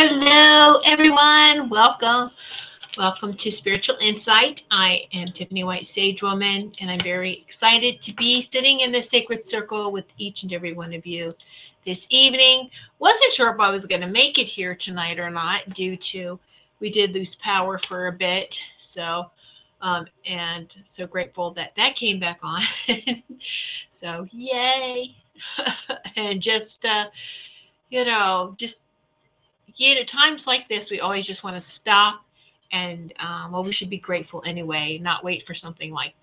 Hello, everyone. Welcome. Welcome to Spiritual Insight. I am Tiffany White Sage Woman, and I'm very excited to be sitting in the sacred circle with each and every one of you this evening. Wasn't sure if I was going to make it here tonight or not, due to we did lose power for a bit. So, um, and so grateful that that came back on. so, yay. and just, uh, you know, just yet at times like this, we always just want to stop and um, well, we should be grateful anyway, not wait for something like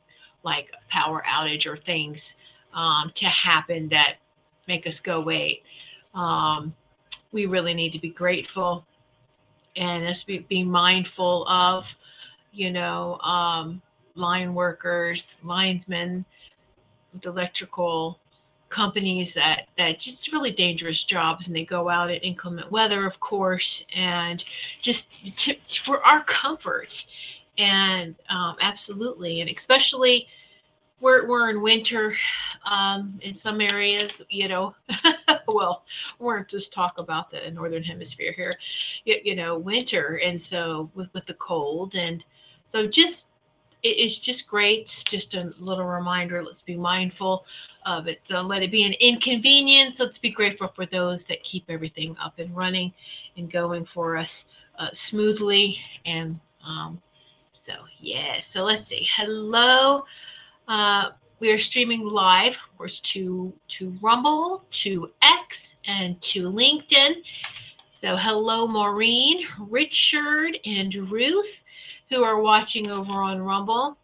like power outage or things um, to happen that make us go wait. Um, we really need to be grateful and just be, be mindful of, you know, um, line workers, linesmen, the electrical companies that that just really dangerous jobs and they go out in inclement weather of course and just to, for our comfort. And um, absolutely and especially we're, we're in winter um, in some areas you know well we're just talk about the northern hemisphere here you, you know winter and so with, with the cold and so just it's just great. Just a little reminder. Let's be mindful of it. Don't let it be an inconvenience. Let's be grateful for those that keep everything up and running and going for us uh, smoothly. And um, so, yeah. So let's see. Hello. Uh, we are streaming live, of course, to to Rumble, to X, and to LinkedIn. So, hello, Maureen, Richard, and Ruth who are watching over on Rumble.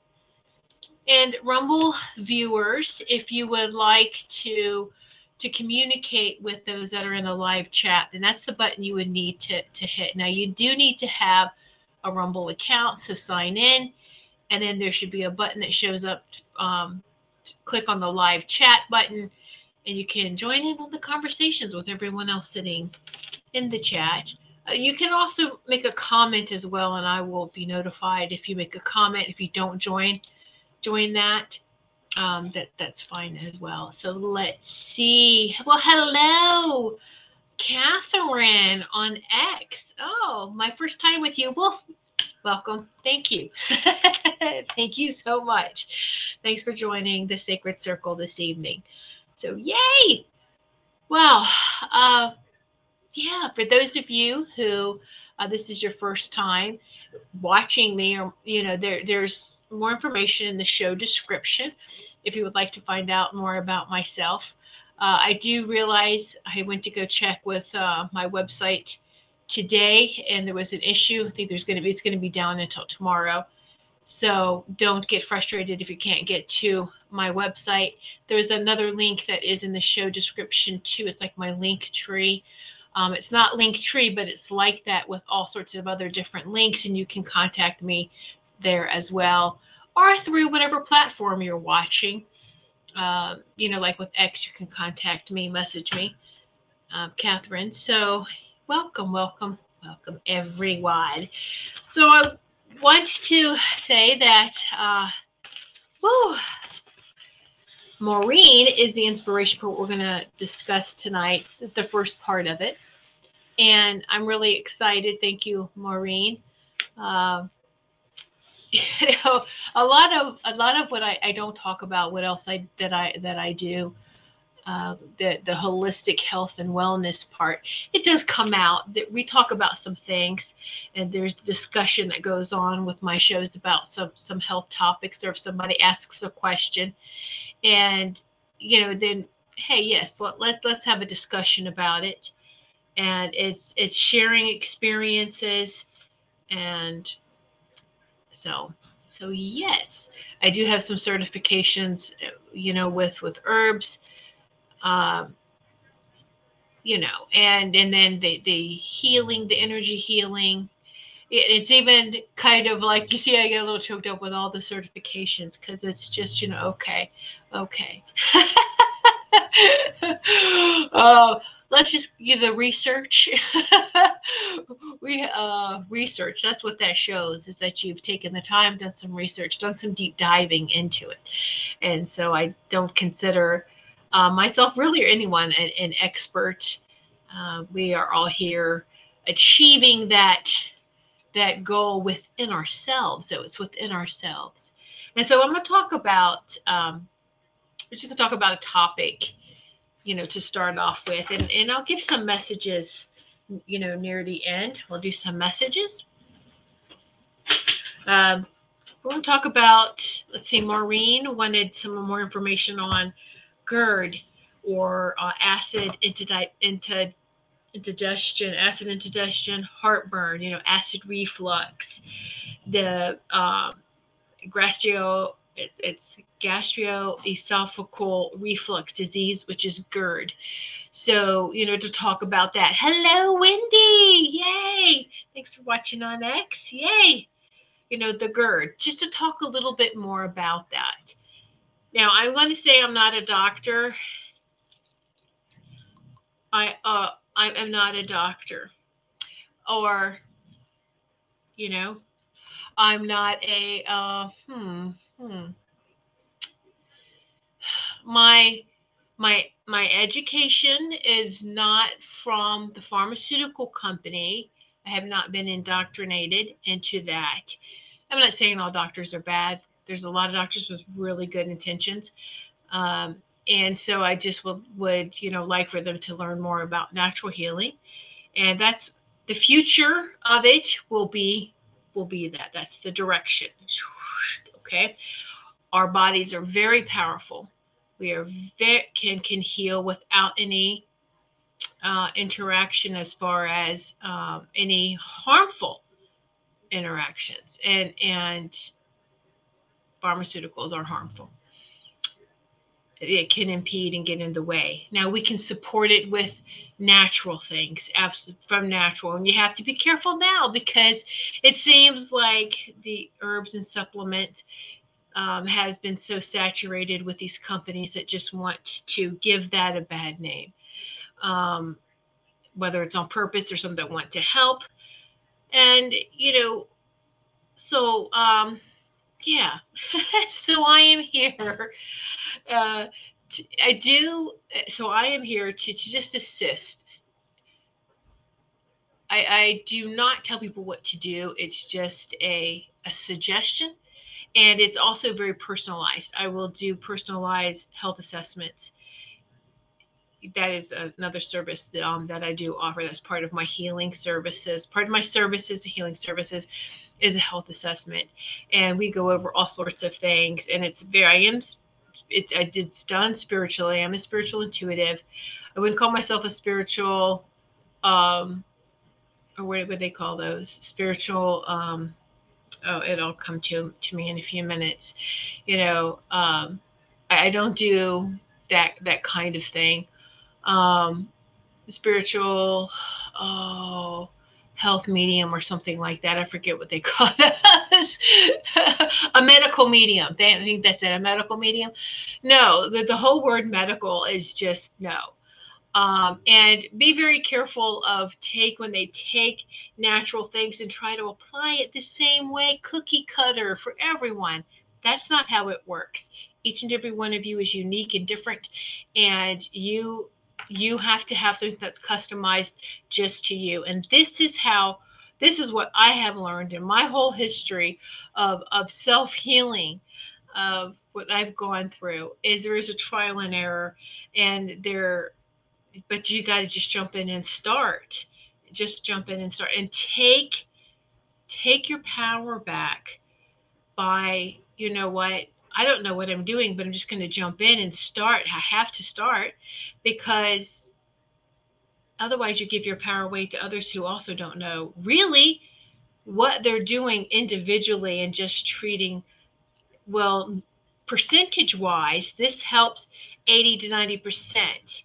And Rumble viewers, if you would like to to communicate with those that are in the live chat, then that's the button you would need to, to hit. Now you do need to have a Rumble account, so sign in, and then there should be a button that shows up. Um, click on the live chat button, and you can join in on the conversations with everyone else sitting in the chat. Uh, you can also make a comment as well, and I will be notified if you make a comment. If you don't join, join that. Um, that that's fine as well. So let's see. Well, hello, Catherine on X. Oh, my first time with you. Well, welcome. Thank you. Thank you so much. Thanks for joining the Sacred Circle this evening. So, yay! Well, uh, yeah, for those of you who uh, this is your first time watching me, or you know, there there's more information in the show description. if you would like to find out more about myself. Uh, I do realize I went to go check with uh, my website today, and there was an issue. I think there's going to be it's going to be down until tomorrow. So don't get frustrated if you can't get to my website. There's another link that is in the show description too. It's like my link tree. Um, it's not Linktree, but it's like that with all sorts of other different links, and you can contact me there as well, or through whatever platform you're watching. Uh, you know, like with X, you can contact me, message me, uh, Catherine. So, welcome, welcome, welcome, everyone. So, I want to say that, uh, Maureen is the inspiration for what we're going to discuss tonight, the first part of it. And I'm really excited. Thank you, Maureen. Uh, you know, a lot of a lot of what I, I don't talk about, what else I that I that I do, uh, the the holistic health and wellness part, it does come out that we talk about some things, and there's discussion that goes on with my shows about some some health topics, or if somebody asks a question, and you know then hey yes let, let let's have a discussion about it. And it's it's sharing experiences and so so yes i do have some certifications you know with with herbs um you know and and then the the healing the energy healing it's even kind of like you see i get a little choked up with all the certifications because it's just you know okay okay. Uh, let's just give the research. We uh research that's what that shows is that you've taken the time done some research done some deep diving into it. And so i don't consider uh, myself really or anyone an, an expert. Uh, we are all here achieving that that goal within ourselves. So it's within ourselves. And so I'm going to talk about, um, we're just going to talk about a topic, you know, to start off with. And, and I'll give some messages, you know, near the end. We'll do some messages. Um, we're going to talk about, let's see, Maureen wanted some more information on GERD or uh, acid into, into indigestion, acid indigestion, heartburn, you know, acid reflux, the um, gastro, it, it's gastroesophageal reflux disease, which is GERD. So, you know, to talk about that. Hello, Wendy. Yay. Thanks for watching on X. Yay. You know, the GERD, just to talk a little bit more about that. Now, I'm going to say I'm not a doctor. I uh I am not a doctor. Or, you know, I'm not a, uh, hmm, hmm. My, my, my education is not from the pharmaceutical company. I have not been indoctrinated into that. I'm not saying all doctors are bad. There's a lot of doctors with really good intentions. Um, and so I just would would you know like for them to learn more about natural healing, and that's the future of it will be will be that. That's the direction. Okay, our bodies are very powerful. We are very can can heal without any uh, interaction as far as um, any harmful interactions, and and pharmaceuticals are harmful it can impede and get in the way. Now we can support it with natural things, from natural, and you have to be careful now because it seems like the herbs and supplements um, has been so saturated with these companies that just want to give that a bad name, um, whether it's on purpose or some that want to help, and you know, so um, yeah, so I am here uh, I do. So I am here to, to just assist. I, I do not tell people what to do. It's just a, a suggestion. And it's also very personalized. I will do personalized health assessments. That is another service that, um, that I do offer. That's part of my healing services. Part of my services, the healing services, is a health assessment. And we go over all sorts of things. And it's very, I am it, it's done spiritually. I'm a spiritual intuitive. I wouldn't call myself a spiritual, um, or what would they call those? Spiritual. Um, oh, it'll come to to me in a few minutes. You know, um, I, I don't do that that kind of thing. Um, spiritual. Oh health medium or something like that. I forget what they call that. a medical medium. They, I think that's it. A medical medium. No, the, the whole word medical is just no. Um, and be very careful of take when they take natural things and try to apply it the same way, cookie cutter for everyone. That's not how it works. Each and every one of you is unique and different, and you you have to have something that's customized just to you. And this is how this is what I have learned in my whole history of, of self-healing of what I've gone through is there is a trial and error and there but you got to just jump in and start just jump in and start and take take your power back by you know what I don't know what I'm doing, but I'm just going to jump in and start. I have to start because otherwise you give your power away to others who also don't know really what they're doing individually and just treating well percentage wise this helps 80 to 90 percent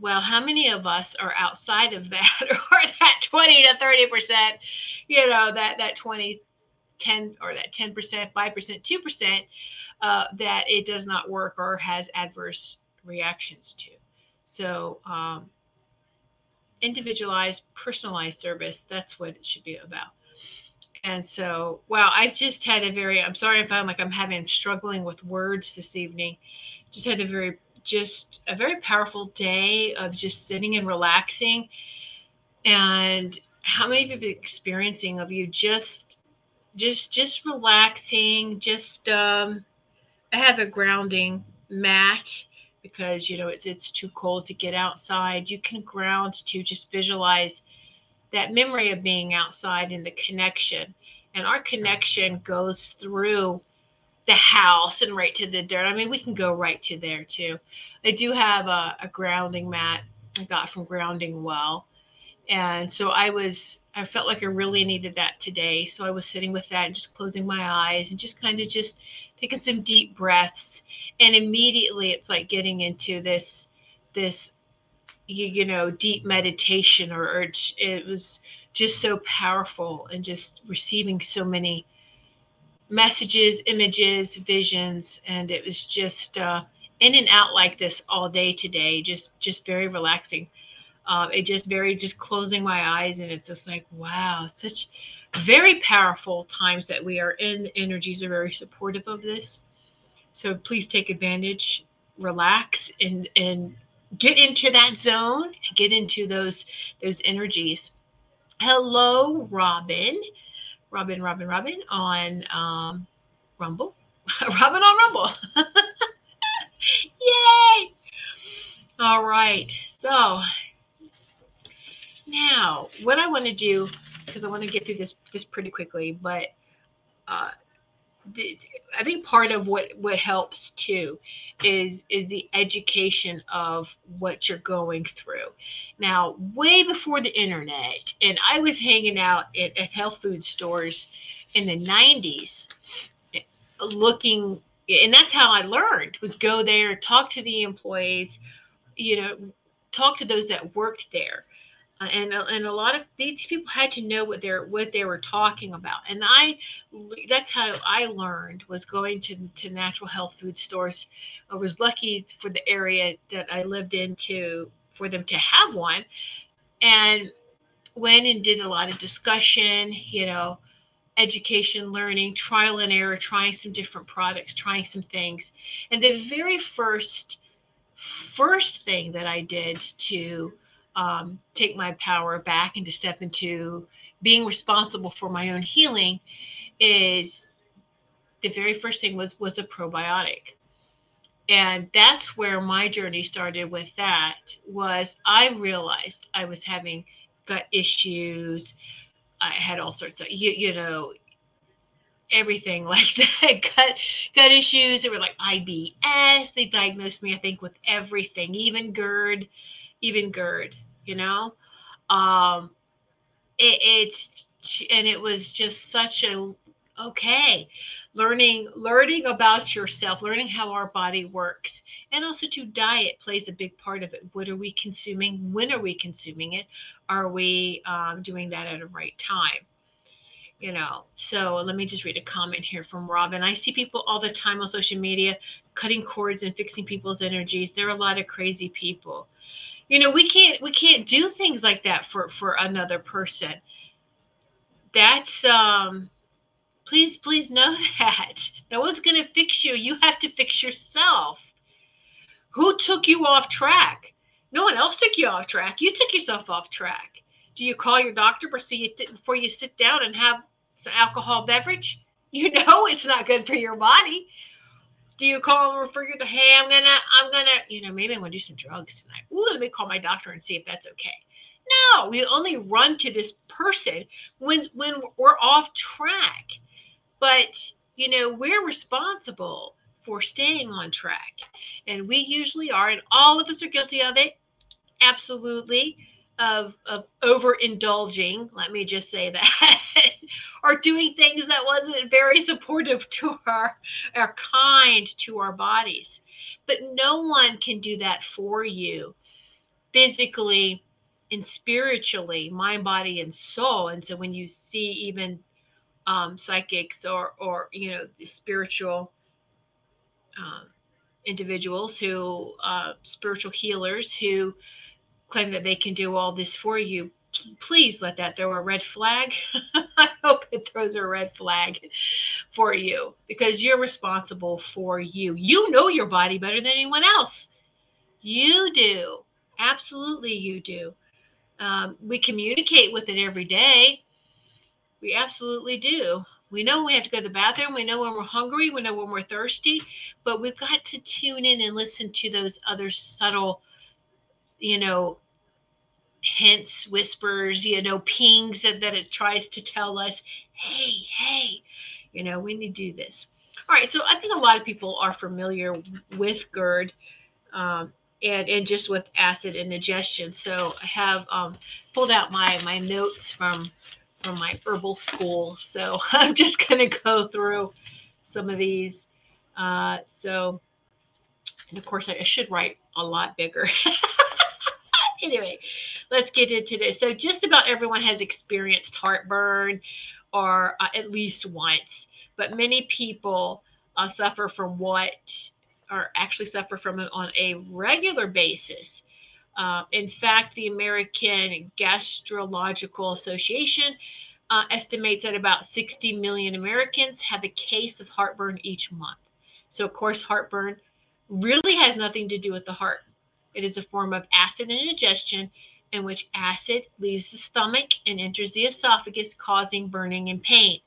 well how many of us are outside of that or that 20 to 30 percent you know that that 20 10 or that 10%, 5%, 2% uh, that it does not work or has adverse reactions to. So, um, individualized, personalized service, that's what it should be about. And so, wow, I've just had a very, I'm sorry if I'm like I'm having, struggling with words this evening. Just had a very, just a very powerful day of just sitting and relaxing. And how many of you have experiencing of you just just just relaxing just um i have a grounding mat because you know it's it's too cold to get outside. You can ground to just visualize that memory of being outside and the connection. And our connection goes through the house and right to the dirt. I mean we can go right to there too. I do have a, a grounding mat i got from grounding well and so i was I felt like I really needed that today. So I was sitting with that and just closing my eyes and just kind of just taking some deep breaths. And immediately it's like getting into this, this, you, you know, deep meditation or, or it was just so powerful and just receiving so many messages, images, visions. And it was just uh, in and out like this all day today, just, just very relaxing um, it just very just closing my eyes and it's just like wow such very powerful times that we are in. Energies are very supportive of this. So please take advantage relax and and get into that zone get into those those energies. Hello robin. Robin robin robin on um rumble. Robin on rumble. Yay! All right. So now, what I want to do, because I want to get through this this pretty quickly, but uh, the, I think part of what what helps too is is the education of what you're going through. Now, way before the internet, and I was hanging out at, at health food stores in the 90s, looking, and that's how I learned was go there, talk to the employees, you know, talk to those that worked there and uh, and a lot of these people had to know what they're what they were talking about. And i that's how i learned was going to to natural health food stores. I was lucky for the area that i lived in to for them to have one and went and did a lot of discussion you know education learning trial and error trying some different products trying some things. And the very first first thing that i did to um, take my power back and to step into being responsible for my own healing is the very first thing was was a probiotic. And that's where my journey started with that was i realized i was having gut issues. I had all sorts of you, you know everything like that gut gut issues. They were like ibs they diagnosed me i think with everything even gerd even gerd you know? Um it, it's and it was just such a okay learning learning about yourself learning how our body works and also to diet plays a big part of it. What are we consuming? When are we consuming it? Are we um, doing that at a right time? You know so let me just read a comment here from robin. I see people all the time on social media cutting cords and fixing people's energies. There are a lot of crazy people you know we can't we can't do things like that for for another person. That's um please please know that. No one's going to fix you. You have to fix yourself. Who took you off track? No one else took you off track. You took yourself off track. Do you call your doctor before you, before you sit down and have some alcohol beverage? You know it's not good for your body do you call and you to hey i'm gonna i'm gonna you know maybe i'm gonna do some drugs tonight Ooh, let me call my doctor and see if that's okay no, we only run to this person when when we're off track. But you know, we're responsible for staying on track. And we usually are, and all of us are guilty of it. Absolutely. Of of overindulging, let me just say that, or doing things that wasn't very supportive to our our kind to our bodies. But no one can do that for you physically and spiritually, mind, body, and soul. And so when you see even um, psychics or or you know the spiritual um, individuals who uh, spiritual healers who claim that they can do all this for you please let that throw a red flag i hope it throws a red flag for you because you're responsible for you you know your body better than anyone else you do absolutely you do um, we communicate with it every day. We absolutely do. We know we have to go to the bathroom. We know when we're hungry. We know when we're thirsty. But we've got to tune in and listen to those other subtle, you know, hints, whispers, you know, pings that, that it tries to tell us, hey, hey, you know, we need to do this. All right. So I think a lot of people are familiar with GERD. Um, and and just with acid indigestion. So I have um, pulled out my my notes from from my herbal school. So I'm just going to go through some of these. Uh, so, and of course, I, I should write a lot bigger. anyway, let's get into this. So, just about everyone has experienced heartburn or uh, at least once, but many people uh, suffer from what or actually suffer from it on a regular basis. Uh, in fact, the American Gastrological Association uh, estimates that about 60 million Americans have a case of heartburn each month. So, of course, heartburn really has nothing to do with the heart. It is a form of acid indigestion in which acid leaves the stomach and enters the esophagus, causing burning and pain.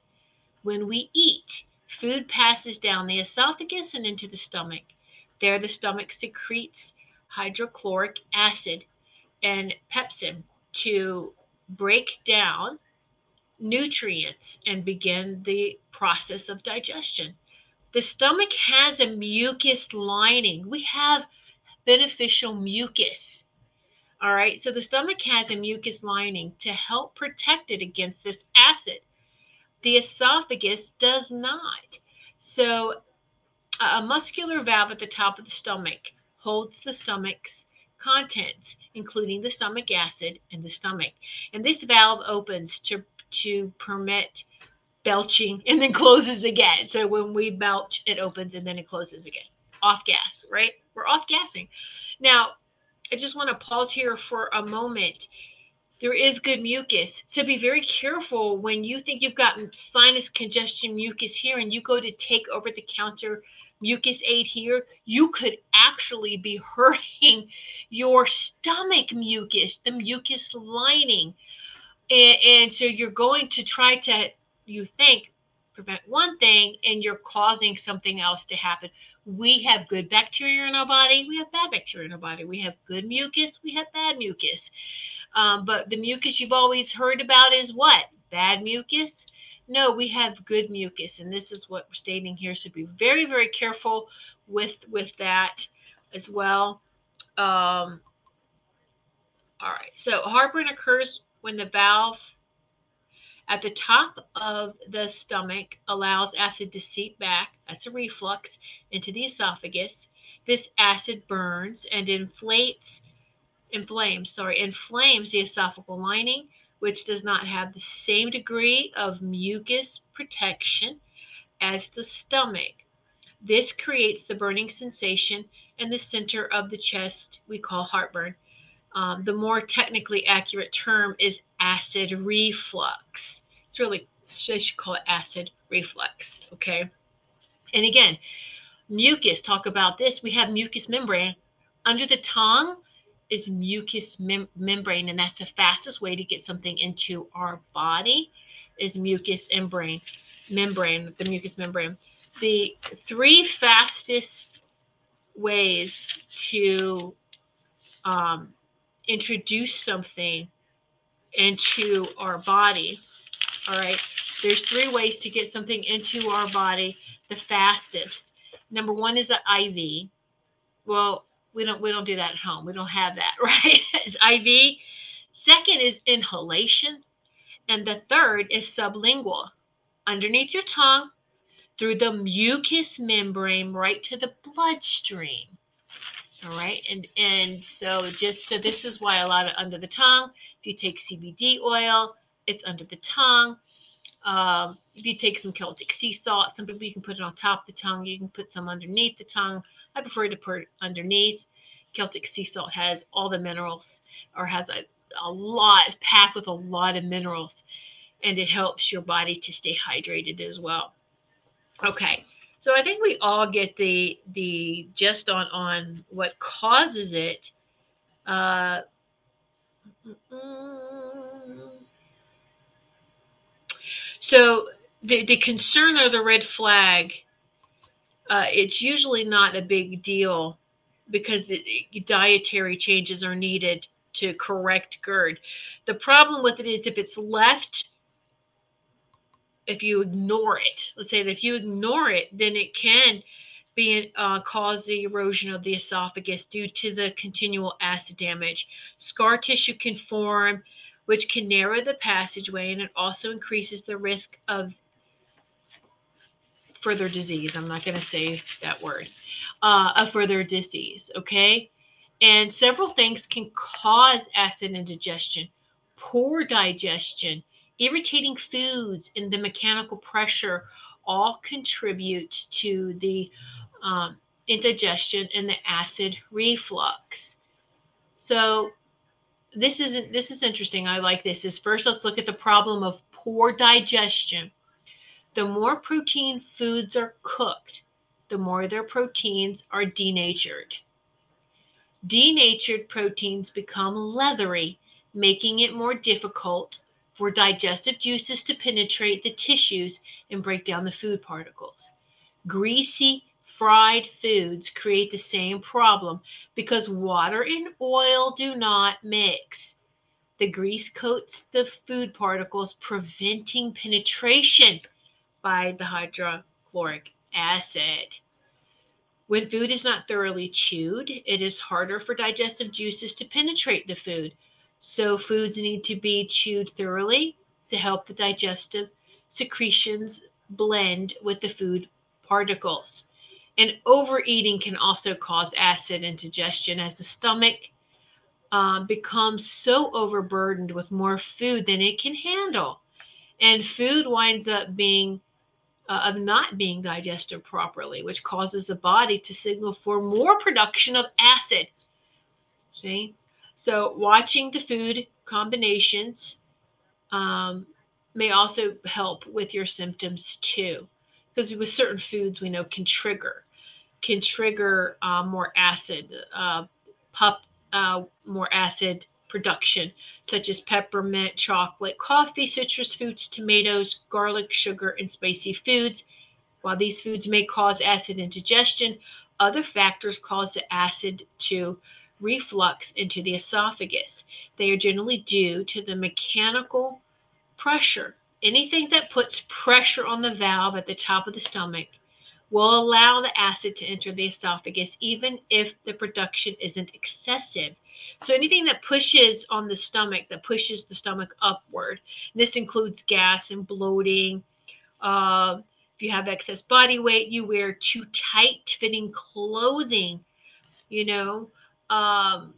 When we eat, Food passes down the esophagus and into the stomach. There, the stomach secretes hydrochloric acid and pepsin to break down nutrients and begin the process of digestion. The stomach has a mucus lining. We have beneficial mucus. All right, so the stomach has a mucus lining to help protect it against this acid. The esophagus does not. So, a muscular valve at the top of the stomach holds the stomach's contents, including the stomach acid in the stomach. And this valve opens to, to permit belching and then closes again. So when we belch, it opens and then it closes again. Off gas, right? We're off gassing. Now, I just want to pause here for a moment there is good mucus. So be very careful when you think you've got sinus congestion mucus here and you go to take over the counter mucus aid here, you could actually be hurting your stomach mucus, the mucus lining. And, and so you're going to try to, you think, prevent one thing and you're causing something else to happen. We have good bacteria in our body, we have bad bacteria in our body. We have good mucus, we have bad mucus. Um, but the mucus you've always heard about is what? Bad mucus. No, we have good mucus, and this is what we're stating here. So be very, very careful with with that as well. Um, all right. So heartburn occurs when the valve at the top of the stomach allows acid to seep back. That's a reflux into the esophagus. This acid burns and inflates, inflames, sorry, inflames the esophageal lining, which does not have the same degree of mucus protection as the stomach. This creates the burning sensation in the center of the chest we call heartburn. Um, the more technically accurate term is acid reflux. It's really, I should call it acid reflux. Okay. And again, mucus, talk about this. We have mucous membrane. Under the tongue is mucous mem- membrane, and that's the fastest way to get something into our body is mucous membrane, membrane, the mucous membrane. The three fastest ways to um, introduce something into our body. All right. There's three ways to get something into our body the fastest. Number one is an IV. Well, we don't we don't do that at home. We don't have that, right? it's IV. Second is inhalation. And the third is sublingual. Underneath your tongue, through the mucous membrane right to the bloodstream. All right. And and so just so this is why a lot of under the tongue, if you take CBD oil, it's under the tongue. Um, if you take some Celtic sea salt, some people you can put it on top of the tongue, you can put some underneath the tongue. I prefer to put it underneath. Celtic sea salt has all the minerals or has a, a lot packed with a lot of minerals and it helps your body to stay hydrated as well. Okay. So I think we all get the the gist on on what causes it. Uh, so the the concern or the red flag, uh, it's usually not a big deal because the, dietary changes are needed to correct GERD. The problem with it is if it's left if you ignore it, let's say that if you ignore it, then it can be uh, cause the erosion of the esophagus due to the continual acid damage. Scar tissue can form, which can narrow the passageway, and it also increases the risk of further disease. I'm not going to say that word, uh, of further disease. Okay. And several things can cause acid indigestion, poor digestion, irritating foods and the mechanical pressure all contribute to the um, indigestion and the acid reflux. So this isn't this is interesting. I like this. Is first let's look at the problem of poor digestion. The more protein foods are cooked, the more their proteins are denatured. Denatured proteins become leathery, making it more difficult for digestive juices to penetrate the tissues and break down the food particles. Greasy, fried foods create the same problem because water and oil do not mix. The grease coats the food particles, preventing penetration by the hydrochloric acid. When food is not thoroughly chewed, it is harder for digestive juices to penetrate the food. So, foods need to be chewed thoroughly to help the digestive secretions blend with the food particles. And overeating can also cause acid indigestion as the stomach uh, becomes so overburdened with more food than it can handle. And food winds up being uh, of not being digested properly, which causes the body to signal for more production of acid. See? So, watching the food combinations um, may also help with your symptoms too, because with certain foods we know can trigger can trigger uh, more acid, uh, pup, uh, more acid production, such as peppermint, chocolate, coffee, citrus fruits, tomatoes, garlic, sugar, and spicy foods. While these foods may cause acid indigestion, other factors cause the acid to reflux into the esophagus. They are generally due to the mechanical pressure anything that puts pressure on the valve at the top of the stomach will allow the acid to enter the esophagus, even if the production isn't excessive. So anything that pushes on the stomach, that pushes the stomach upward, this includes gas and bloating. Uh, if you have excess body weight, you wear too tight fitting clothing, you know. Um,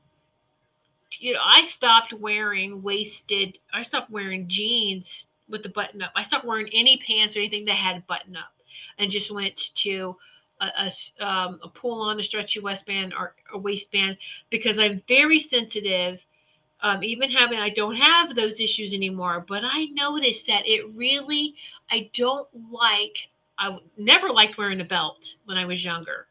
you know, I stopped wearing waisted, I stopped wearing jeans with the button up. I stopped wearing any pants or anything that had a button up and just went to a, a, um, a pull on a stretchy waistband or a waistband because I'm very sensitive. Um, even having, I don't have those issues anymore, but I noticed that it really, I don't like, I never liked wearing a belt when I was younger.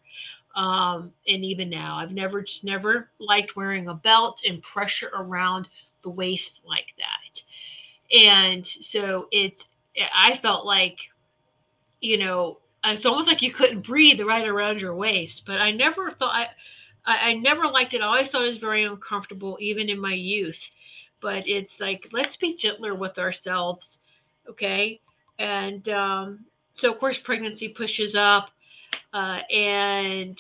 Um, and even now, I've never, just never liked wearing a belt and pressure around the waist like that. And so it's, I felt like, you know, it's almost like you couldn't breathe right around your waist. But I never thought I, I, never liked it. I always thought it was very uncomfortable, even in my youth. But it's like let's be gentler with ourselves, okay? And um, so, of course, pregnancy pushes up, uh, and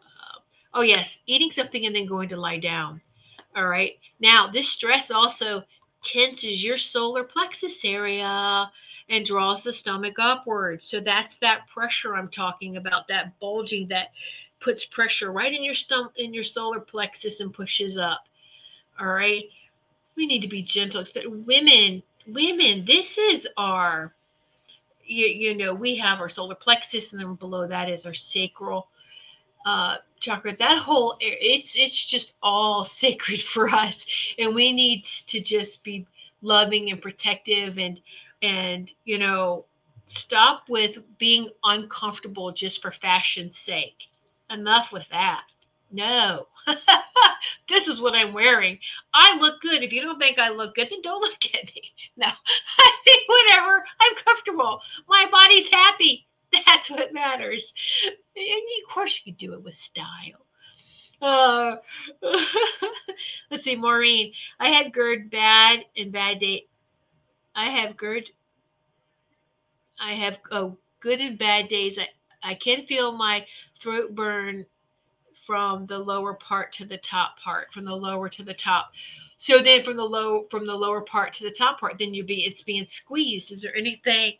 uh, oh yes, eating something and then going to lie down. All right. Now, this stress also tenses your solar plexus area and draws the stomach upward. So that's that pressure I'm talking about, that bulging that puts pressure right in your stomach in your solar plexus and pushes up. All right. We need to be gentle. But Women, women, this is our you, you know, we have our solar plexus, and then below that is our sacral uh, chakra. That whole it's it's just all sacred for us, and we need to just be loving and protective and and you know stop with being uncomfortable just for fashion's sake. Enough with that no. This is what i'm wearing. I look good. If you don't think i look good then don't look at me. No. I think whatever. I'm comfortable. My body's happy. That's what matters. And of course you can do it with style. Uh, let's see maureen. I had GERD bad and bad day. I have good I have oh, good and bad days. I, I can feel my throat burn from the lower part to the top part, from the lower to the top. So then from the low from the lower part to the top part, then you be it's being squeezed. Is there anything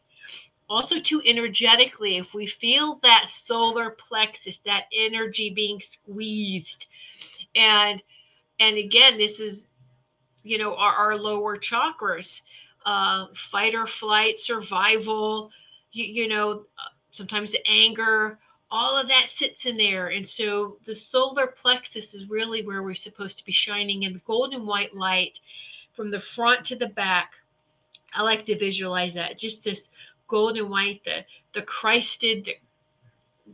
also too energetically if we feel that solar plexus, that energy being squeezed. And and again, this is you know our, our lower chakras uh, fight or flight, survival, you, you know, uh, sometimes the anger, all of that sits in there. And so the solar plexus is really where we're supposed to be shining in the golden white light from the front to the back. I like to visualize that just this golden white, the the Christed, the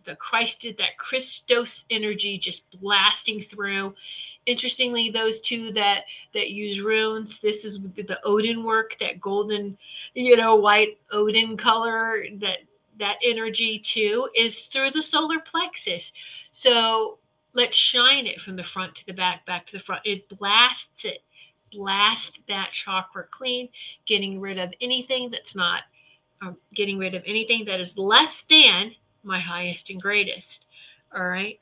the Christed, that Christos energy just blasting through. Interestingly, those two that that use runes, this is the Odin work, that golden, you know, white Odin color, that that energy too is through the solar plexus. So let's shine it from the front to the back, back to the front. It blasts it, blast that chakra clean, getting rid of anything that's not, um, getting rid of anything that is less than my highest and greatest. All right.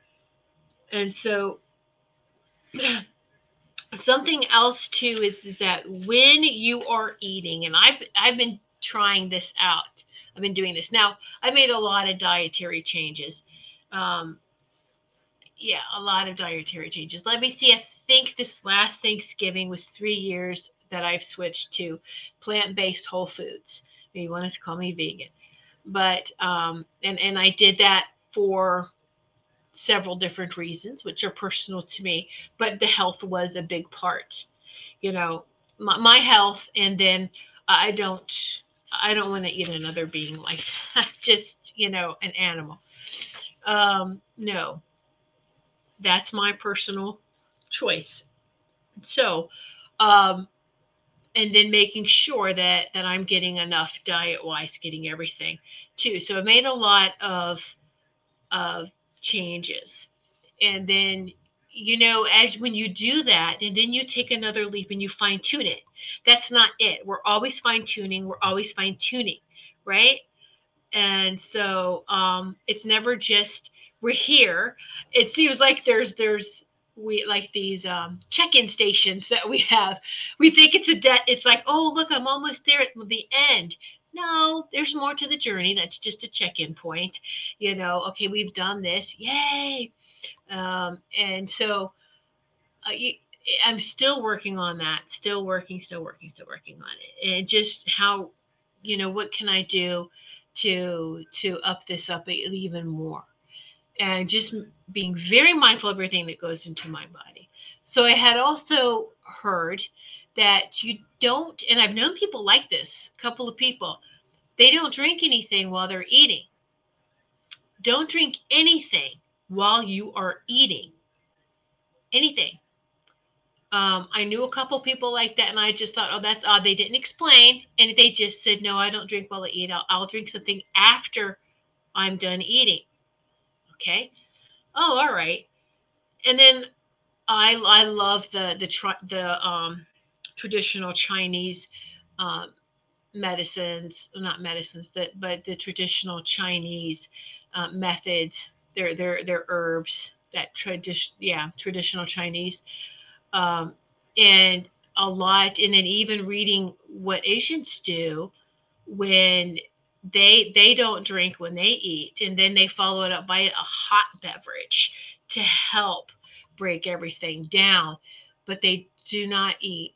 And so something else too is, is that when you are eating, and I've I've been trying this out. I've been doing this. Now, I made a lot of dietary changes. Um, yeah, a lot of dietary changes. Let me see. I think this last Thanksgiving was three years that I've switched to plant based whole foods. Maybe you want to call me vegan but um, and and I did that for several different reasons, which are personal to me. But the health was a big part, you know, my, my health, and then I don't I don't want to eat another being like that, just you know, an animal. Um, no, that's my personal choice. So, um, and then making sure that that I'm getting enough diet wise, getting everything too. So I made a lot of of changes, and then you know as when you do that, and then you take another leap and you fine tune it. That's not it. We're always fine tuning. We're always fine tuning, right? And so um, it's never just we're here. It seems like there's there's we like these um, check-in stations that we have. We think it's a debt. It's like, oh look, I'm almost there at the end. No, there's more to the journey. That's just a check-in point. You know, okay, we've done this. Yay! Um, and so uh, you, I'm still working on that. Still working. Still working. Still working on it. And just how, you know, what can I do to to up this up even more? and just being very mindful of everything that goes into my body. So I had also heard that you don't, and I've known people like this, a couple of people, they don't drink anything while they're eating. Don't drink anything while you are eating. Anything. Um, I knew a couple people like that, and I just thought, oh, that's odd. They didn't explain, and they just said, no, I don't drink while I eat. I'll, I'll drink something after I'm done eating. Okay. Oh, all right. And then I I love the the the um, traditional Chinese um, medicines, not medicines, that but the traditional Chinese uh, methods. They're they're they're herbs that tradition yeah traditional Chinese, um, and a lot. And then even reading what Asians do when they they don't drink when they eat and then they follow it up by a hot beverage to help break everything down but they do not eat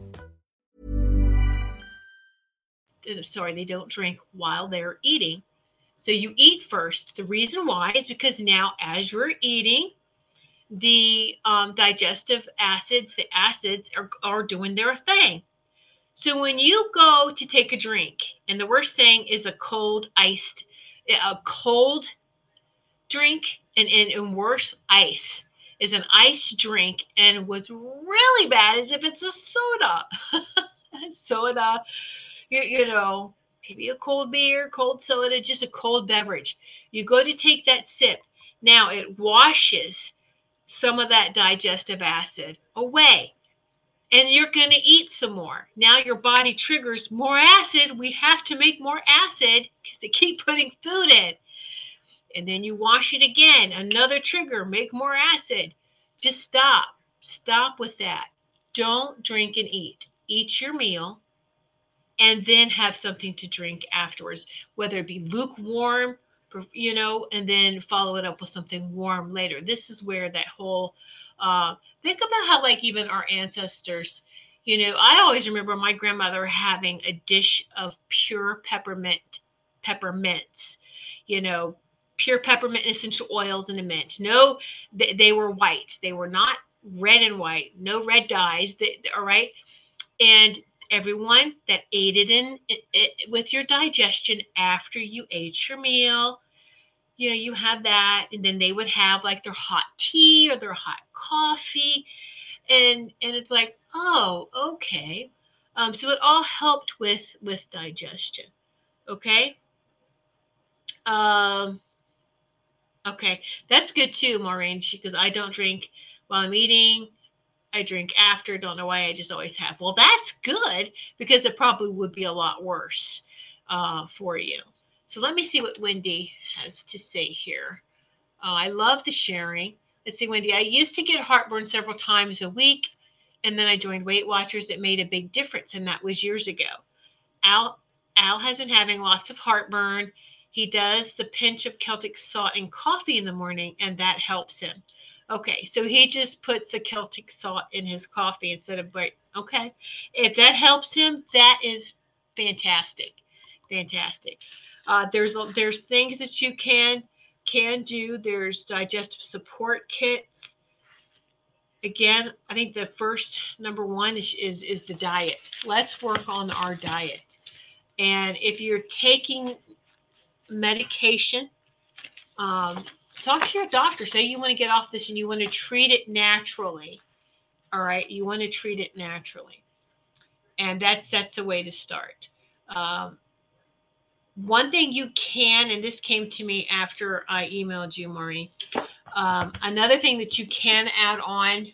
sorry, they don't drink while they're eating. So you eat first. The reason why is because now, as you're eating, the um, digestive acids, the acids are, are doing their thing so when you go to take a drink, and the worst thing is a cold iced, a cold drink, and, and, and worse, ice is an ice drink. And what's really bad is if it's a soda, soda, you, you know, maybe a cold beer, cold soda, just a cold beverage. You go to take that sip. Now it washes some of that digestive acid away and you're going to eat some more. Now your body triggers more acid. We have to make more acid they keep putting food in. And then you wash it again. Another trigger, make more acid. Just stop. Stop with that. Don't drink and eat. Eat your meal and then have something to drink afterwards, whether it be lukewarm, you know, and then follow it up with something warm later. This is where that whole uh, think about how, like, even our ancestors, you know, I always remember my grandmother having a dish of pure peppermint, peppermints, you know, pure peppermint essential oils and a mint. No, they, they were white. They were not red and white. No red dyes. They, all right. And everyone that aided in it, it, with your digestion after you ate your meal, you know, you have that, and then they would have like their hot tea or their hot coffee, and and it's like, oh, okay. Um, so it all helped with with digestion. Okay. Um, okay, that's good too, Maureen, because I don't drink while I'm eating. I drink after. Don't know why. I just always have. Well, that's good because it probably would be a lot worse uh, for you. So let me see what Wendy has to say here. Oh, I love the sharing. Let's see, Wendy. I used to get heartburn several times a week, and then I joined Weight Watchers. It made a big difference, and that was years ago. Al Al has been having lots of heartburn. He does the pinch of Celtic salt in coffee in the morning, and that helps him. Okay, so he just puts the Celtic salt in his coffee instead of bread. Okay, if that helps him, that is fantastic, fantastic. Uh, there's there's things that you can can do. There's digestive support kits. again, I think the first number one is, is is the diet. Let's work on our diet. And if you're taking medication, um, talk to your doctor. Say you want to get off this and you want to treat it naturally. All right, you want to treat it naturally, and that's that's the way to start. Um, one thing you can, and this came to me after I emailed you, Marnie. Um, another thing that you can add on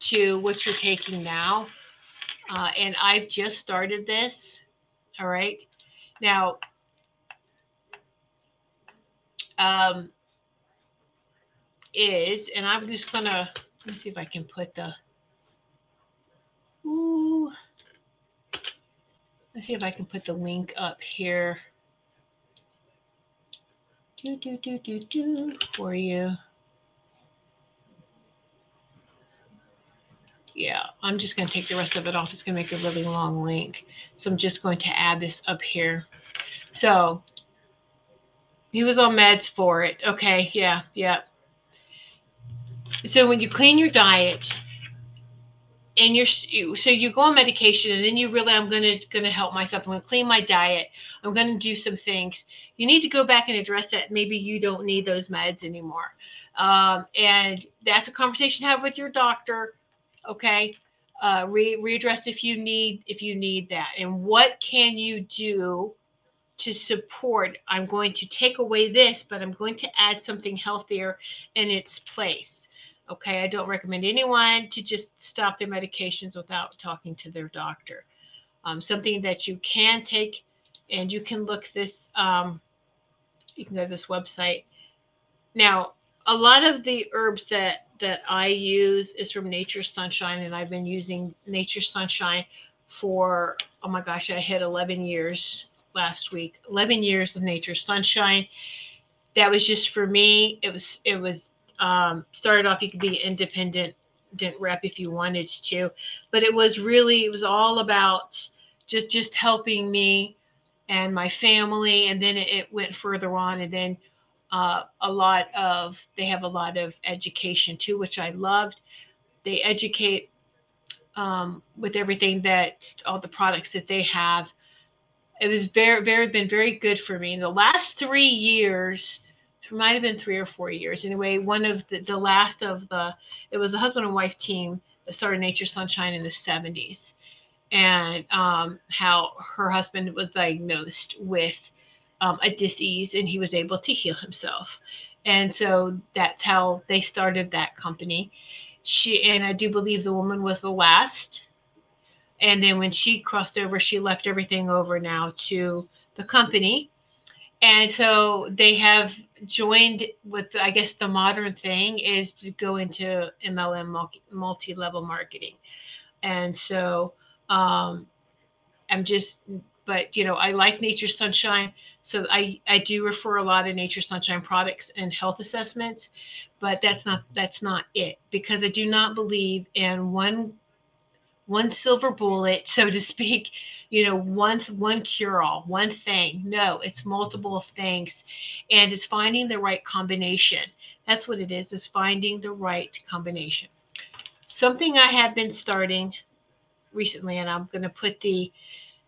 to what you're taking now, uh, and I've just started this. All right. Now, um, is, and I'm just gonna let me see if I can put the. Ooh. Let's see if I can put the link up here. Do do do do do for you. Yeah, I'm just going to take the rest of it off. It's going to make a really long link. So I'm just going to add this up here. So he was on meds for it. Okay, yeah, yeah. So when you clean your diet, and you're so you go on medication and then you really i'm going to going to help myself. I'm going to clean my diet. I'm going to do some things. You need to go back and address that. Maybe you don't need those meds anymore. Um, and that's a conversation to have with your doctor okay? Uh, re- readdress if you need if you need that. And what can you do to support i'm going to take away this but i'm going to add something healthier in its place. Okay i don't recommend anyone to just stop their medications without talking to their doctor. Um, something that you can take and you can look this um, you can go to this website. Now a lot of the herbs that that I use is from Nature Sunshine, and I've been using Nature Sunshine for oh my gosh, I hit 11 years last week. 11 years of Nature Sunshine. That was just for me. It was it was um, started off. You could be independent didn't rep if you wanted to, but it was really it was all about just just helping me and my family, and then it, it went further on, and then uh, a lot of they have a lot of education too which i loved they educate um, with everything that all the products that they have it was very very been very good for me in the last three years might have been three or four years anyway one of the, the last of the it was a husband and wife team that started nature sunshine in the 70s and um, how her husband was diagnosed with um, a disease and he was able to heal himself. And so that's how they started that company. She and I do believe the woman was the last. And then when she crossed over, she left everything over now to the company. And so they have joined with, I guess, the modern thing is to go into MLM multi level marketing. And so um, I'm just, but you know, I like Nature Sunshine. So I, I do refer a lot of Nature Sunshine products and health assessments, but that's not that's not it because I do not believe in one one silver bullet, so to speak, you know, one one cure all, one thing. No, it's multiple things, and it's finding the right combination. That's what it is. Is finding the right combination. Something I have been starting recently, and I'm going to put the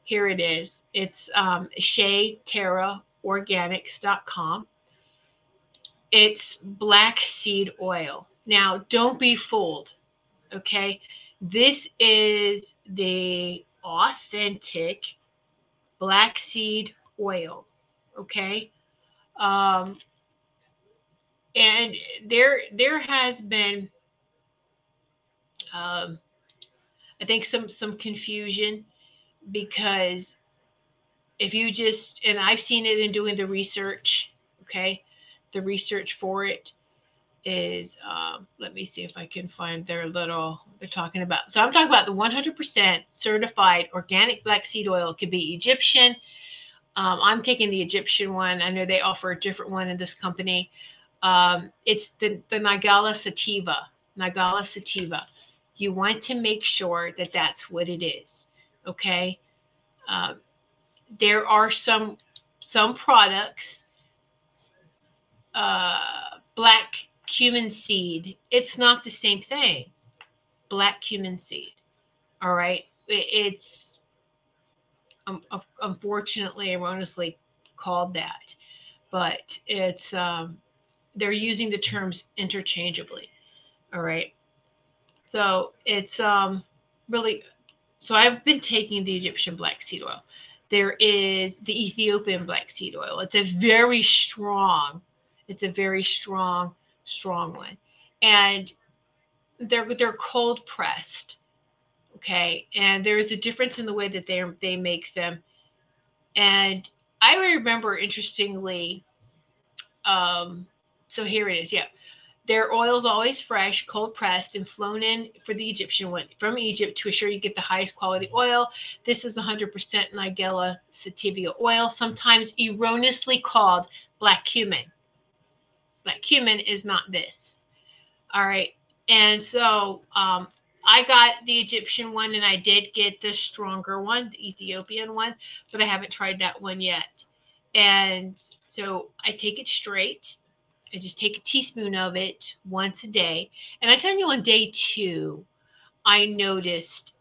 here it is. It's um, SheaTerraOrganics.com. It's black seed oil. Now, don't be fooled. Okay. This is the authentic black seed oil. Okay. Um, and there there has been um, I think some some confusion because if you just and I've seen it in doing the research, okay, the research for it is um, let me see if I can find their little they're talking about. So I'm talking about the 100% certified organic black seed oil. It could be Egyptian. Um, I'm taking the Egyptian one. I know they offer a different one in this company. Um, it's the the Nigella sativa. Nigella sativa. You want to make sure that that's what it is. Okay. Um, there are some some products, uh, black cumin seed. It's not the same thing. Black cumin seed. All right. It's um, unfortunately erroneously called that, but it's um, they're using the terms interchangeably. All right. So it's um, really so I've been taking the Egyptian black seed oil. There is the Ethiopian black seed oil. It's a very strong, it's a very strong, strong one. And they're they're cold pressed. Okay. And there is a difference in the way that they they make them. And I remember interestingly, um, so here it is. Yeah. Their oil is always fresh, cold pressed, and flown in for the Egyptian one from Egypt to assure you get the highest quality oil. This is 100% Nigella sativa oil, sometimes erroneously called black cumin. Black cumin is not this. All right. And so um, I got the Egyptian one and I did get the stronger one, the Ethiopian one, but I haven't tried that one yet. And so I take it straight I just take a teaspoon of it once a day. And I tell you, on day two, I noticed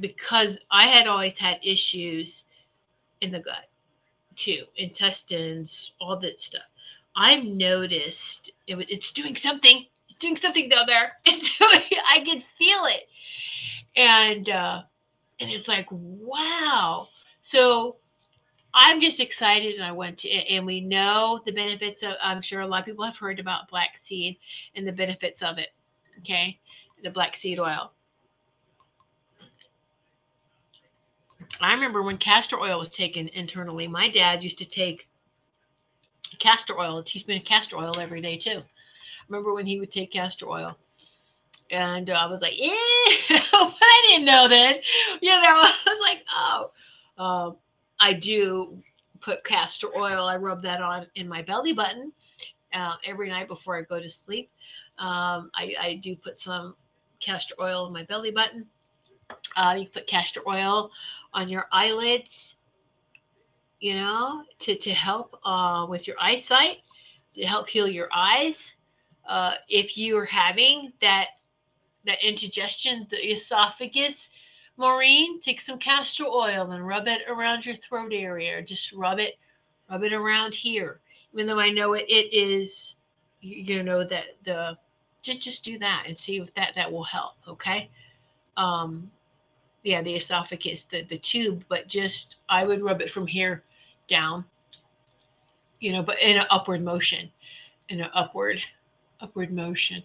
because I had always had issues in the gut too, intestines, all that stuff. I've noticed it, it's doing something. It's doing something down there. It's doing, I can feel it, and uh, and it's like wow. So I'm just excited, and I went to, and we know the benefits of. I'm sure a lot of people have heard about black seed and the benefits of it. Okay, the black seed oil. I remember when castor oil was taken internally. My dad used to take castor oil, a teaspoon of castor oil every day too. Remember when he would take castor oil? And uh, I was like, yeah, I didn't know that. You know, I was like, oh. Um, I do put castor oil. I rub that on in my belly button uh, every night before I go to sleep. Um, I, I, do put some castor oil in my belly button. Uh, you put castor oil on your eyelids, you know, to, to help uh, with your eyesight, to help heal your eyes. Uh, if you are having that that indigestion, the esophagus Maureen, take some castor oil and rub it around your throat area. Just rub it, rub it around here. Even though I know it, it is, you know that the just just do that and see if that that will help. Okay. Um, yeah, the esophagus, the the tube, but just I would rub it from here down. You know, but in an upward motion, in an upward upward motion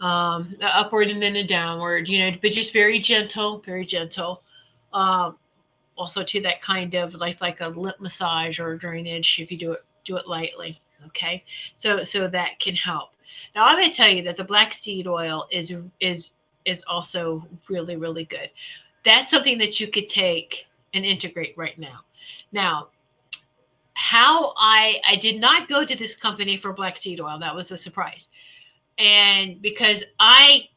um, upward and then a downward, you know, but just very gentle, very gentle. Um, also to that kind of like like a lip massage or drainage if you do it do it lightly. Okay, so so that can help. Now I'm to tell you that the black seed oil is is is also really really good. That's something that you could take and integrate right now. Now, how I I did not go to this company for black seed oil. That was a surprise and because I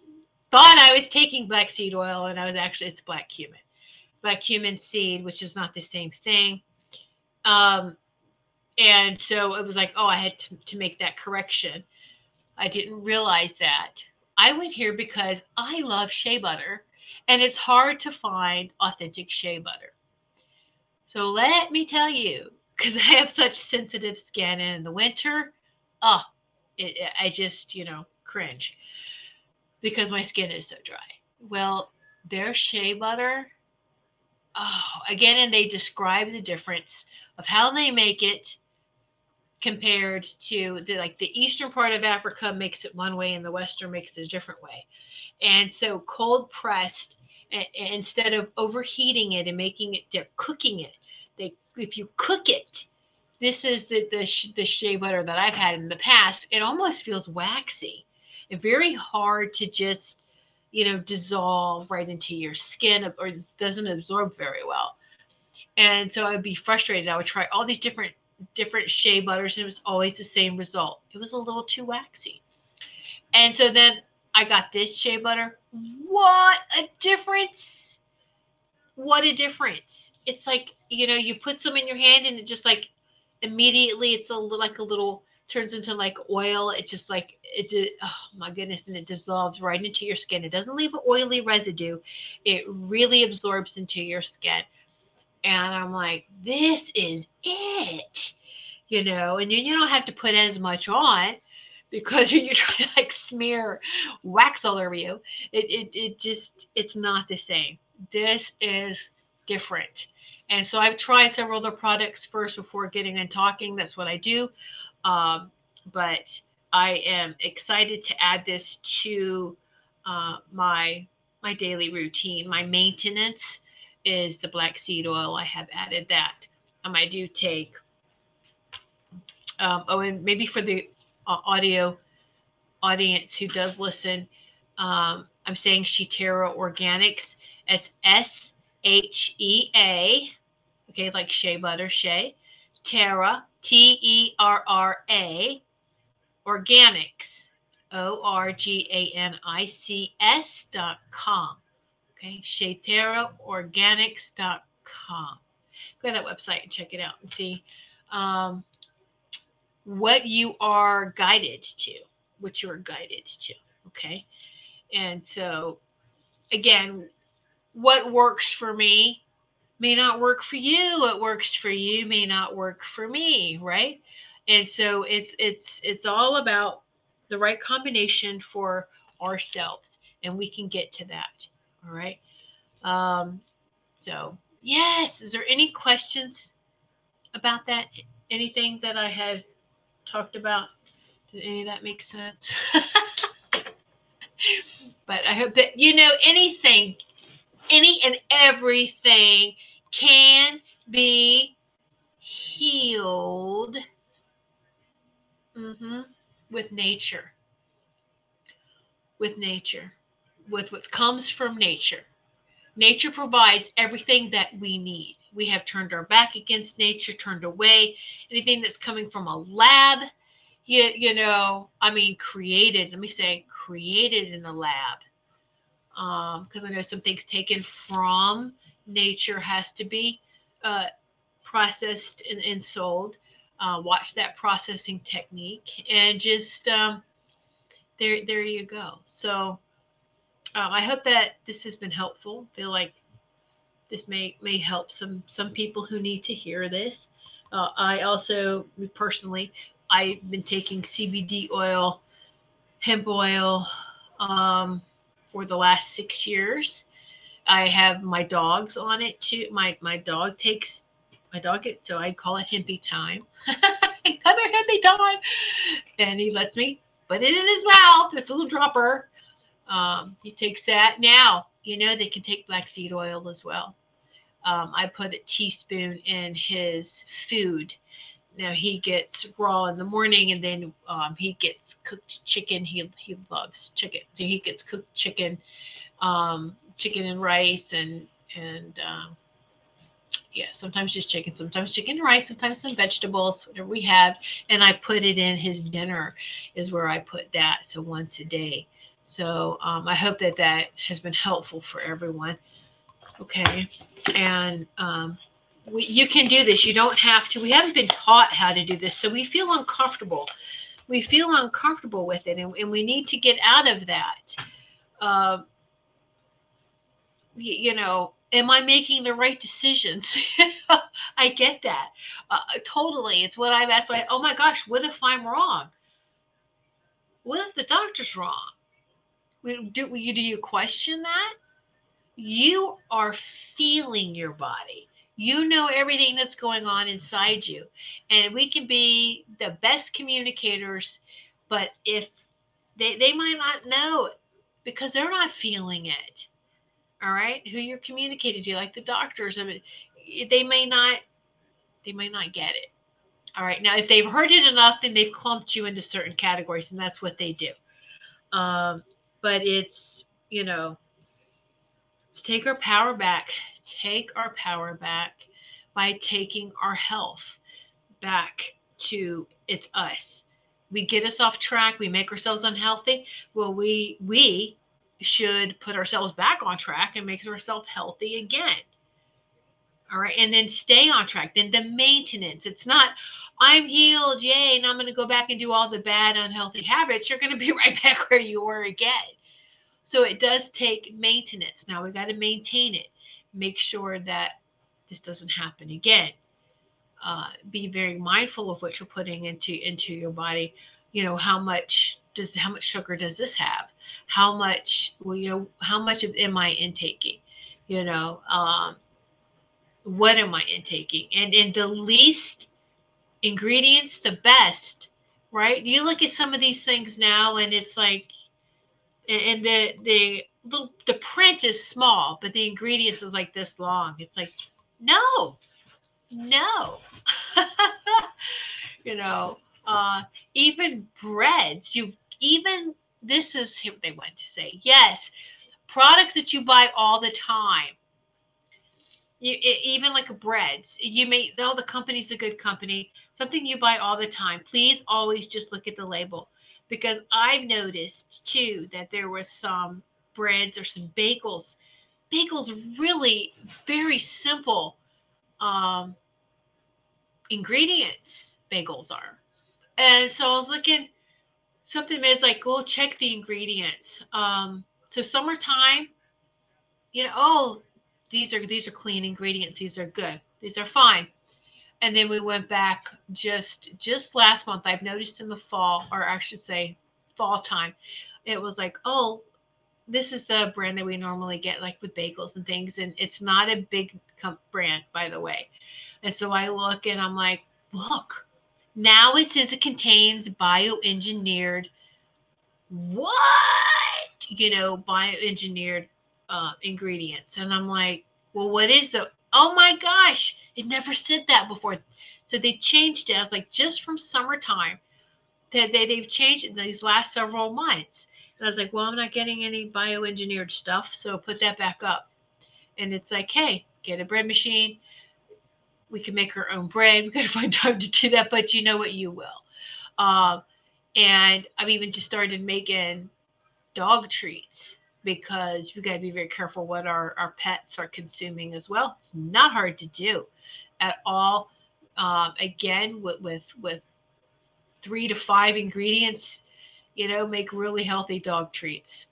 thought I was taking black seed oil, and I was actually it's black cumin, black cumin seed, which is not the same thing. Um, and so it was like, oh, I had to, to make that correction. I didn't realize that. I went here because I love shea butter, and it's hard to find authentic shea butter. So let me tell you, because I have such sensitive skin, and in the winter, oh, it, I just, you know, cringe because my skin is so dry. Well, their shea butter, oh, again, and they describe the difference of how they make it compared to the like the eastern part of Africa makes it one way and the western makes it a different way. And so cold pressed instead of overheating it and making it they're cooking it. If you cook it this is the the, the shea butter that I've had in the past. It almost feels waxy. And very hard to just you know dissolve right into your skin or doesn't absorb very well. And so i'd be frustrated. I would try all these different different shea butters and it was always the same result. It was a little too waxy. And so then i got this shea butter. What a difference! What a difference it's like you know you put some in your hand and it just like immediately it's a like a little turns into like oil. It just like it. Oh my goodness! And it dissolves right into your skin. It doesn't leave an oily residue. It really absorbs into your skin. And I'm like, this is it, you know. And then you don't have to put as much on because when you're trying to like smear wax all over you, it it it just it's not the same. This is different. And so I've tried several other products first before getting and talking. That's what I do. Um, but I am excited to add this to uh, my my daily routine. My maintenance is the black seed oil. I have added that. Um, I do take. Um, oh, and maybe for the uh, audio audience who does listen, um, I'm saying Shea-Terra Organics. It's S H E A, okay, like shea butter, shea. Terra, T E R R A, Organics, O R G A N I C S dot com. Okay, Organics dot com. Go to that website and check it out and see um, what you are guided to, what you are guided to. Okay, and so again, what works for me may not work for you. What works for you may not work for me right? And so it's it's it's all about the right combination for ourselves and we can get to that all right? Um so yes is there any questions about that? Anything that i had talked about? Did any of that make sense? But i hope that you know anything any and everything can be healed mm-hmm, with nature. With nature, with what comes from nature. Nature provides everything that we need. We have turned our back against nature, turned away. Anything that's coming from a lab, you, you know, I mean, created, let me say, created in a lab because um, I know some things taken from nature has to be uh, processed and, and sold. Uh, watch that processing technique and just um, there, there you go. So um, I hope that this has been helpful. Feel like this may may help some some people who need to hear this. Uh, I also personally I've been taking CBD oil, hemp oil. Um, for the last six years. I have my dogs on it too. My my dog takes my dog it so I call it Hempy time. Another Hempy time. And he lets me put it in his mouth. It's a little dropper. Um, he takes that. Now, you know they can take black seed oil as well. Um, I put a teaspoon in his food now he gets raw in the morning and then um, he gets cooked chicken. He he loves chicken. So he gets cooked chicken um, chicken and rice and and um, yeah sometimes just chicken sometimes chicken and rice sometimes some vegetables whatever we have. And i put it in his dinner is where i put that so once a day. So um, i hope that that has been helpful for everyone. Okay. And um, we, you can do this. You don't have to. We haven't been taught how to do this, so we feel uncomfortable. We feel uncomfortable with it, and, and we need to get out of that. Uh, you, you know, am I making the right decisions? I get that uh, totally. It's what I've asked. My, oh my gosh, what if I'm wrong? What if the doctor's wrong? Do you do you question that? You are feeling your body you know everything that's going on inside you. And we can be the best communicators, but if they, they might not know because they're not feeling it. All right. Who you're communicating to, like the doctors, I mean, they may not, they may not get it. All right. Now, if they've heard it enough, then they've clumped you into certain categories, and that's what they do. Um, but it's, you know, let's take our power back take our power back by taking our health back to it's us. We get us off track, we make ourselves unhealthy. Well, we we should put ourselves back on track and make ourselves healthy again. All right. And then stay on track. Then the maintenance. It's not, I'm healed, yay, and I'm going to go back and do all the bad, unhealthy habits. You're going to be right back where you were again. So it does take maintenance. Now we got to maintain it. Make sure that this doesn't happen again. Uh, be very mindful of what you're putting into into your body. You know how much does how much sugar does this have? How much well, you know how much am I intaking? You know, um, what am I intaking? And in the least ingredients, the best, right? You look at some of these things now, and it's like, and the the little the print is small, but the ingredients is like this long. It's like, no, no, you know, uh, even breads. You even this is what they want to say. Yes, products that you buy all the time you, it, even like breads you may all the company's a good company something you buy all the time please always just look at the label because i've noticed too that there was some breads or some bagels. Bagels really very simple um, ingredients bagels are. And so i was looking something that's like go check the ingredients. Um, so summertime you know oh these are these are clean ingredients these are good these are fine. And then we went back just just last month i've noticed in the fall or i should say fall time it was like oh this is the brand that we normally get like with bagels and things and it's not a big brand by the way and so i look and i'm like look now it says it contains bioengineered what you know bioengineered uh, ingredients. And I'm like, well, what is the, oh my gosh, it never said that before. So they changed it. I was like, just from summertime, that they, they've changed it these last several months. And I was like, well, I'm not getting any bioengineered stuff. So put that back up. And it's like, hey, get a bread machine. We can make our own bread. We got to find time to do that, but you know what? You will. Um, and I've even just started making dog treats because we got to be very careful what our, our pets are consuming as well. It's not hard to do at all. Um, again, with, with, with three to five ingredients, you know, make really healthy dog treats.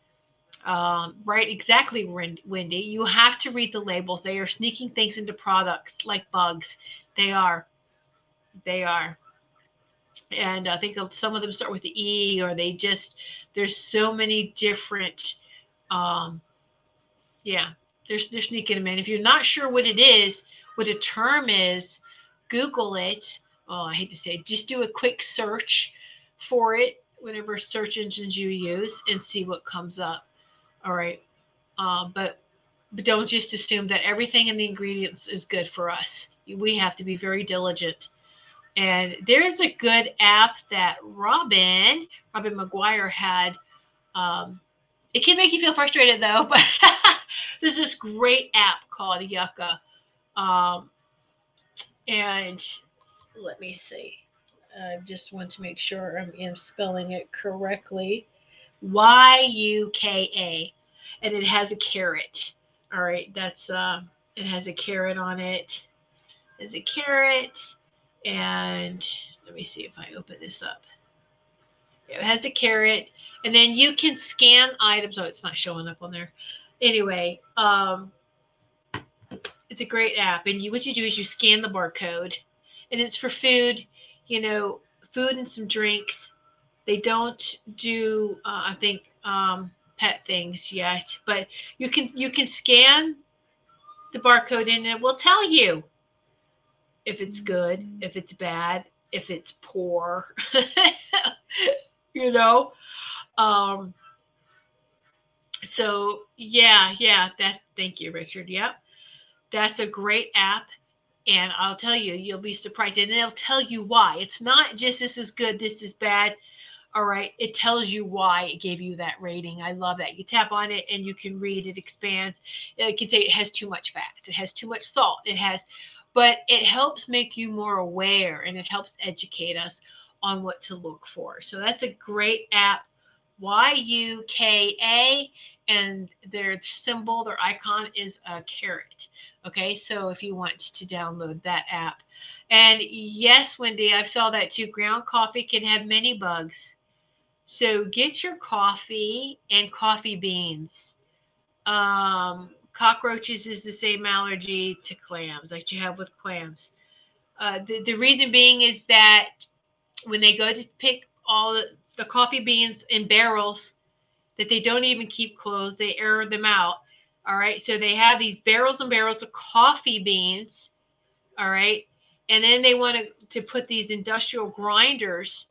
Um, right, exactly, Wendy. You have to read the labels. They are sneaking things into products like bugs. They are. They are. And I think some of them start with the E, or they just, there's so many different um, yeah, they're, they're sneaking them in. If you're not sure what it is, what a term is, Google it. Oh, I hate to say it. Just do a quick search for it, whatever search engines you use, and see what comes up. All right. Uh, but but don't just assume that everything in the ingredients is good for us. We have to be very diligent. And there is a good app that Robin, Robin McGuire had um, it can make you feel frustrated though, but there's this great app called Yuka. Um, and let me see. I just want to make sure I'm, I'm spelling it correctly. Y U K A. And it has a carrot. All right, that's uh it has a carrot on it. There's a carrot. And let me see if I open this up. It has a carrot, and then you can scan items. Oh, it's not showing up on there. Anyway, um, it's a great app, and you what you do is you scan the barcode, and it's for food. You know, food and some drinks. They don't do, uh, I think, um, pet things yet, but you can you can scan the barcode and it will tell you if it's good, if it's bad, if it's poor. you know um so yeah yeah that thank you richard yep that's a great app and i'll tell you you'll be surprised and it'll tell you why it's not just this is good this is bad all right it tells you why it gave you that rating i love that you tap on it and you can read it expands it can say it has too much fats it has too much salt it has but it helps make you more aware and it helps educate us on what to look for. So that's a great app. Y U K A, and their symbol, their icon is a carrot. Okay, so if you want to download that app. And yes, Wendy, I saw that too. Ground coffee can have many bugs. So get your coffee and coffee beans. Um, cockroaches is the same allergy to clams, like you have with clams. Uh, the, the reason being is that when they go to pick all the, the coffee beans in barrels that they don't even keep closed, they air them out. All right. So they have these barrels and barrels of coffee beans. All right. And then they want to, to put these industrial grinders.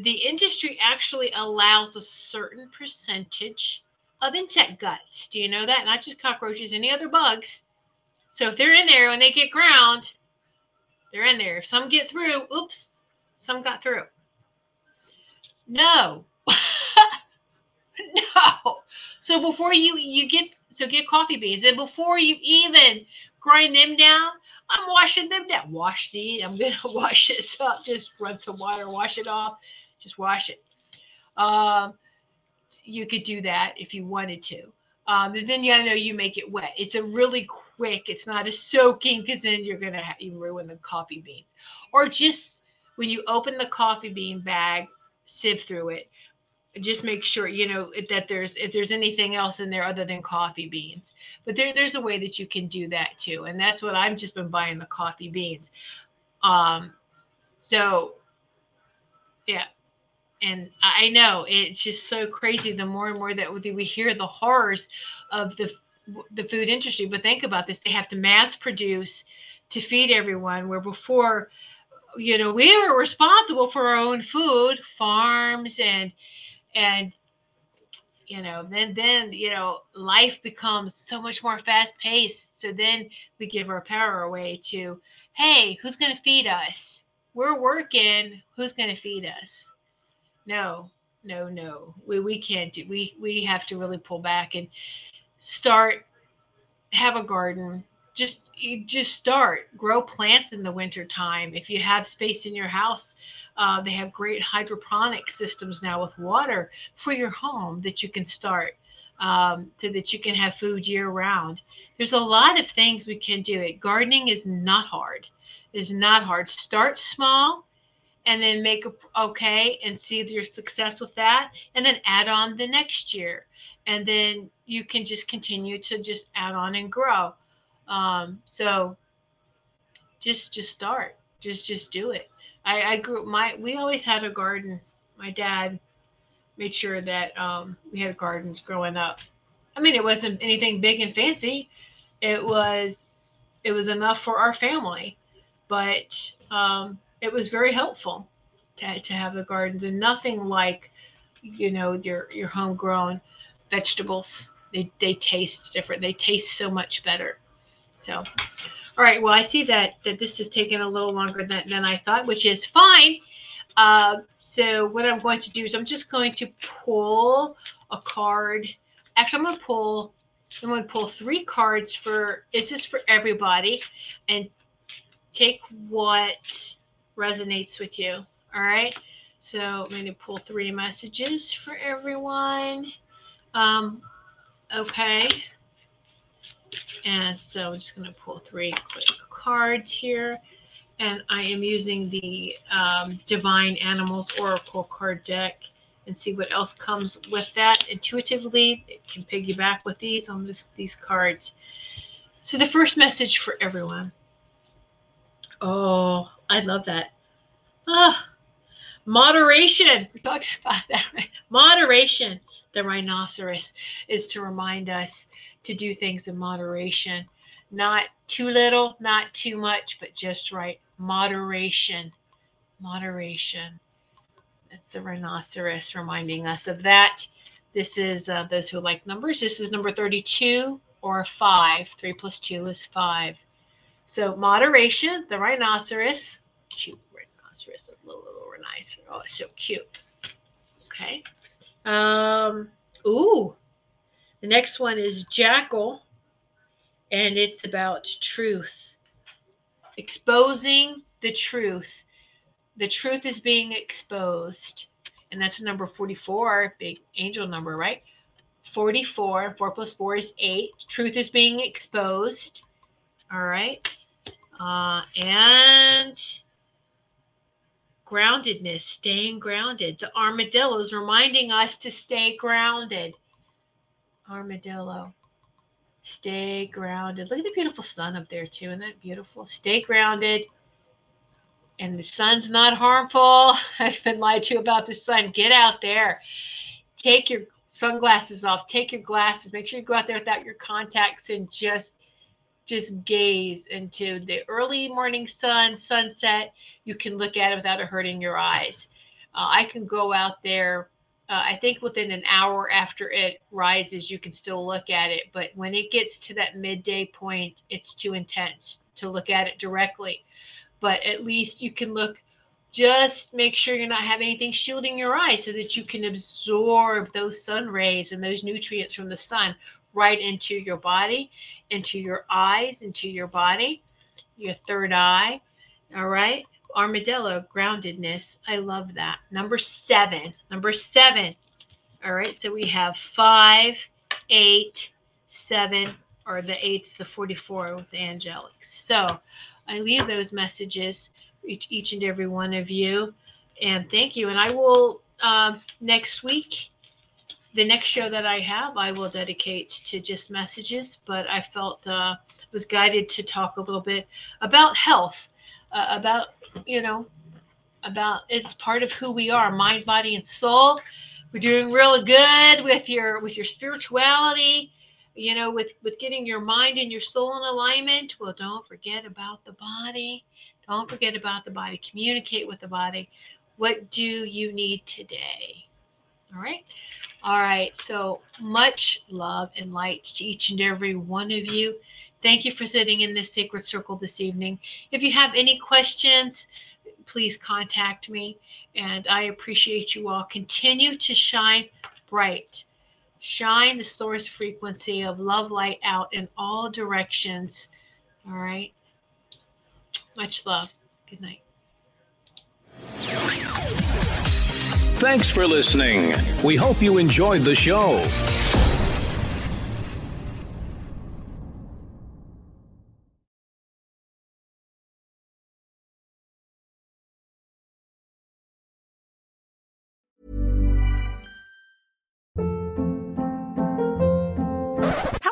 The industry actually allows a certain percentage of insect guts. Do you know that? Not just cockroaches, any other bugs. So if they're in there when they get ground, they're in there. If some get through, oops, some got through. No. no. So before you you get so get coffee beans and before you even grind them down, I'm washing them down. Wash these. I'm gonna wash this up. Just run some water, wash it off. Just wash it. Um, you could do that if you wanted to. Um, then you gotta know you make it wet. It's a really quick. It's not a soaking because then you're gonna have, you ruin the coffee beans. Or just when you open the coffee bean bag, sieve through it. Just make sure you know that there's if there's anything else in there other than coffee beans. But there, there's a way that you can do that too, and that's what I've just been buying the coffee beans. Um, so yeah, and I know it's just so crazy. The more and more that we hear the horrors of the the food industry, but think about this: they have to mass produce to feed everyone. Where before, you know, we were responsible for our own food, farms and and you know then then you know life becomes so much more fast paced so then we give our power away to hey who's going to feed us? We're working. Who's going to feed us? No no no. We, we can't do we we have to really pull back and start have a garden. Just just start. Grow plants in the winter time if you have space in your house uh, they have great hydroponic systems now with water for your home that you can start um, so that you can have food year round there's a lot of things we can do. It gardening is not hard. Is not hard. Start small and then make a, okay and see your success with that and then add on the next year. And then you can just continue to just add on and grow. Um, so just just start. Just just do it i i grew my we always had a garden. My dad made sure that um, we had gardens growing up. I mean it wasn't anything big and fancy. It was it was enough for our family but um, it was very helpful to, to have the gardens and nothing like you know your your homegrown vegetables. They, they taste different. They taste so much better so all right well i see that that this has taken a little longer than, than i thought which is fine uh, so what i'm going to do is i'm just going to pull a card actually i'm going to pull i'm going to pull three cards for it's just for everybody and take what resonates with you. All right. So I'm going to pull three messages for everyone. Um, okay. And so I'm just going to pull three quick cards here. And I am using the um, Divine Animals Oracle card deck and see what else comes with that. Intuitively, it can piggyback with these on this, these cards. So the first message for everyone. Oh, I love that. Ah, moderation. We're talking about that. Right? Moderation. The rhinoceros is to remind us to do things in moderation. Not too little, not too much, but just right. Moderation. Moderation. That's the rhinoceros reminding us of that. This is uh, those who like numbers. This is number 32 or 5. 3 plus 2 is 5. So moderation, the rhinoceros, cute rhinoceros, a little, little rhinoceros. Oh, so cute. Okay. Um, ooh, the next one is jackal, and it's about truth, exposing the truth. The truth is being exposed, and that's number 44, big angel number, right? 44, 4 plus 4 is 8. Truth is being exposed. All right. Uh, and groundedness, staying grounded. The armadillo is reminding us to stay grounded. Armadillo. Stay grounded. Look at the beautiful sun up there, too. Isn't that beautiful? Stay grounded. And the sun's not harmful. I've been lied to about the sun. Get out there. Take your sunglasses off. Take your glasses. Make sure you go out there without your contacts and just just gaze into the early morning sun, sunset. You can look at it without it hurting your eyes. Uh, I can go out there. Uh, I think within an hour after it rises, you can still look at it. But when it gets to that midday point, it's too intense to look at it directly. But at least you can look. Just make sure you're not having anything shielding your eyes so that you can absorb those sun rays and those nutrients from the sun right into your body, into your eyes, into your body, your third eye. All right. Armadillo, groundedness. I love that. Number seven. Number seven. All right. So we have five, eight, seven, or the eight's the 44 with the angelics. So I leave those messages each each and every one of you. And thank you. And I will um, next week the next show that I have, I will dedicate to just messages, but I felt uh, was guided to talk a little bit about health, uh, about, you know, about it's part of who we are, mind, body, and soul. We're doing really good with your with your spirituality, you know, with with getting your mind and your soul in alignment. Well, don't forget about the body. Don't forget about the body. Communicate with the body. What do you need today? All right. All right. So much love and light to each and every one of you. Thank you for sitting in this sacred circle this evening. If you have any questions, please contact me. And I appreciate you all. Continue to shine bright. Shine the source frequency of love light out in all directions. All right. Much love. Good night. Thanks for listening. We hope you enjoyed the show.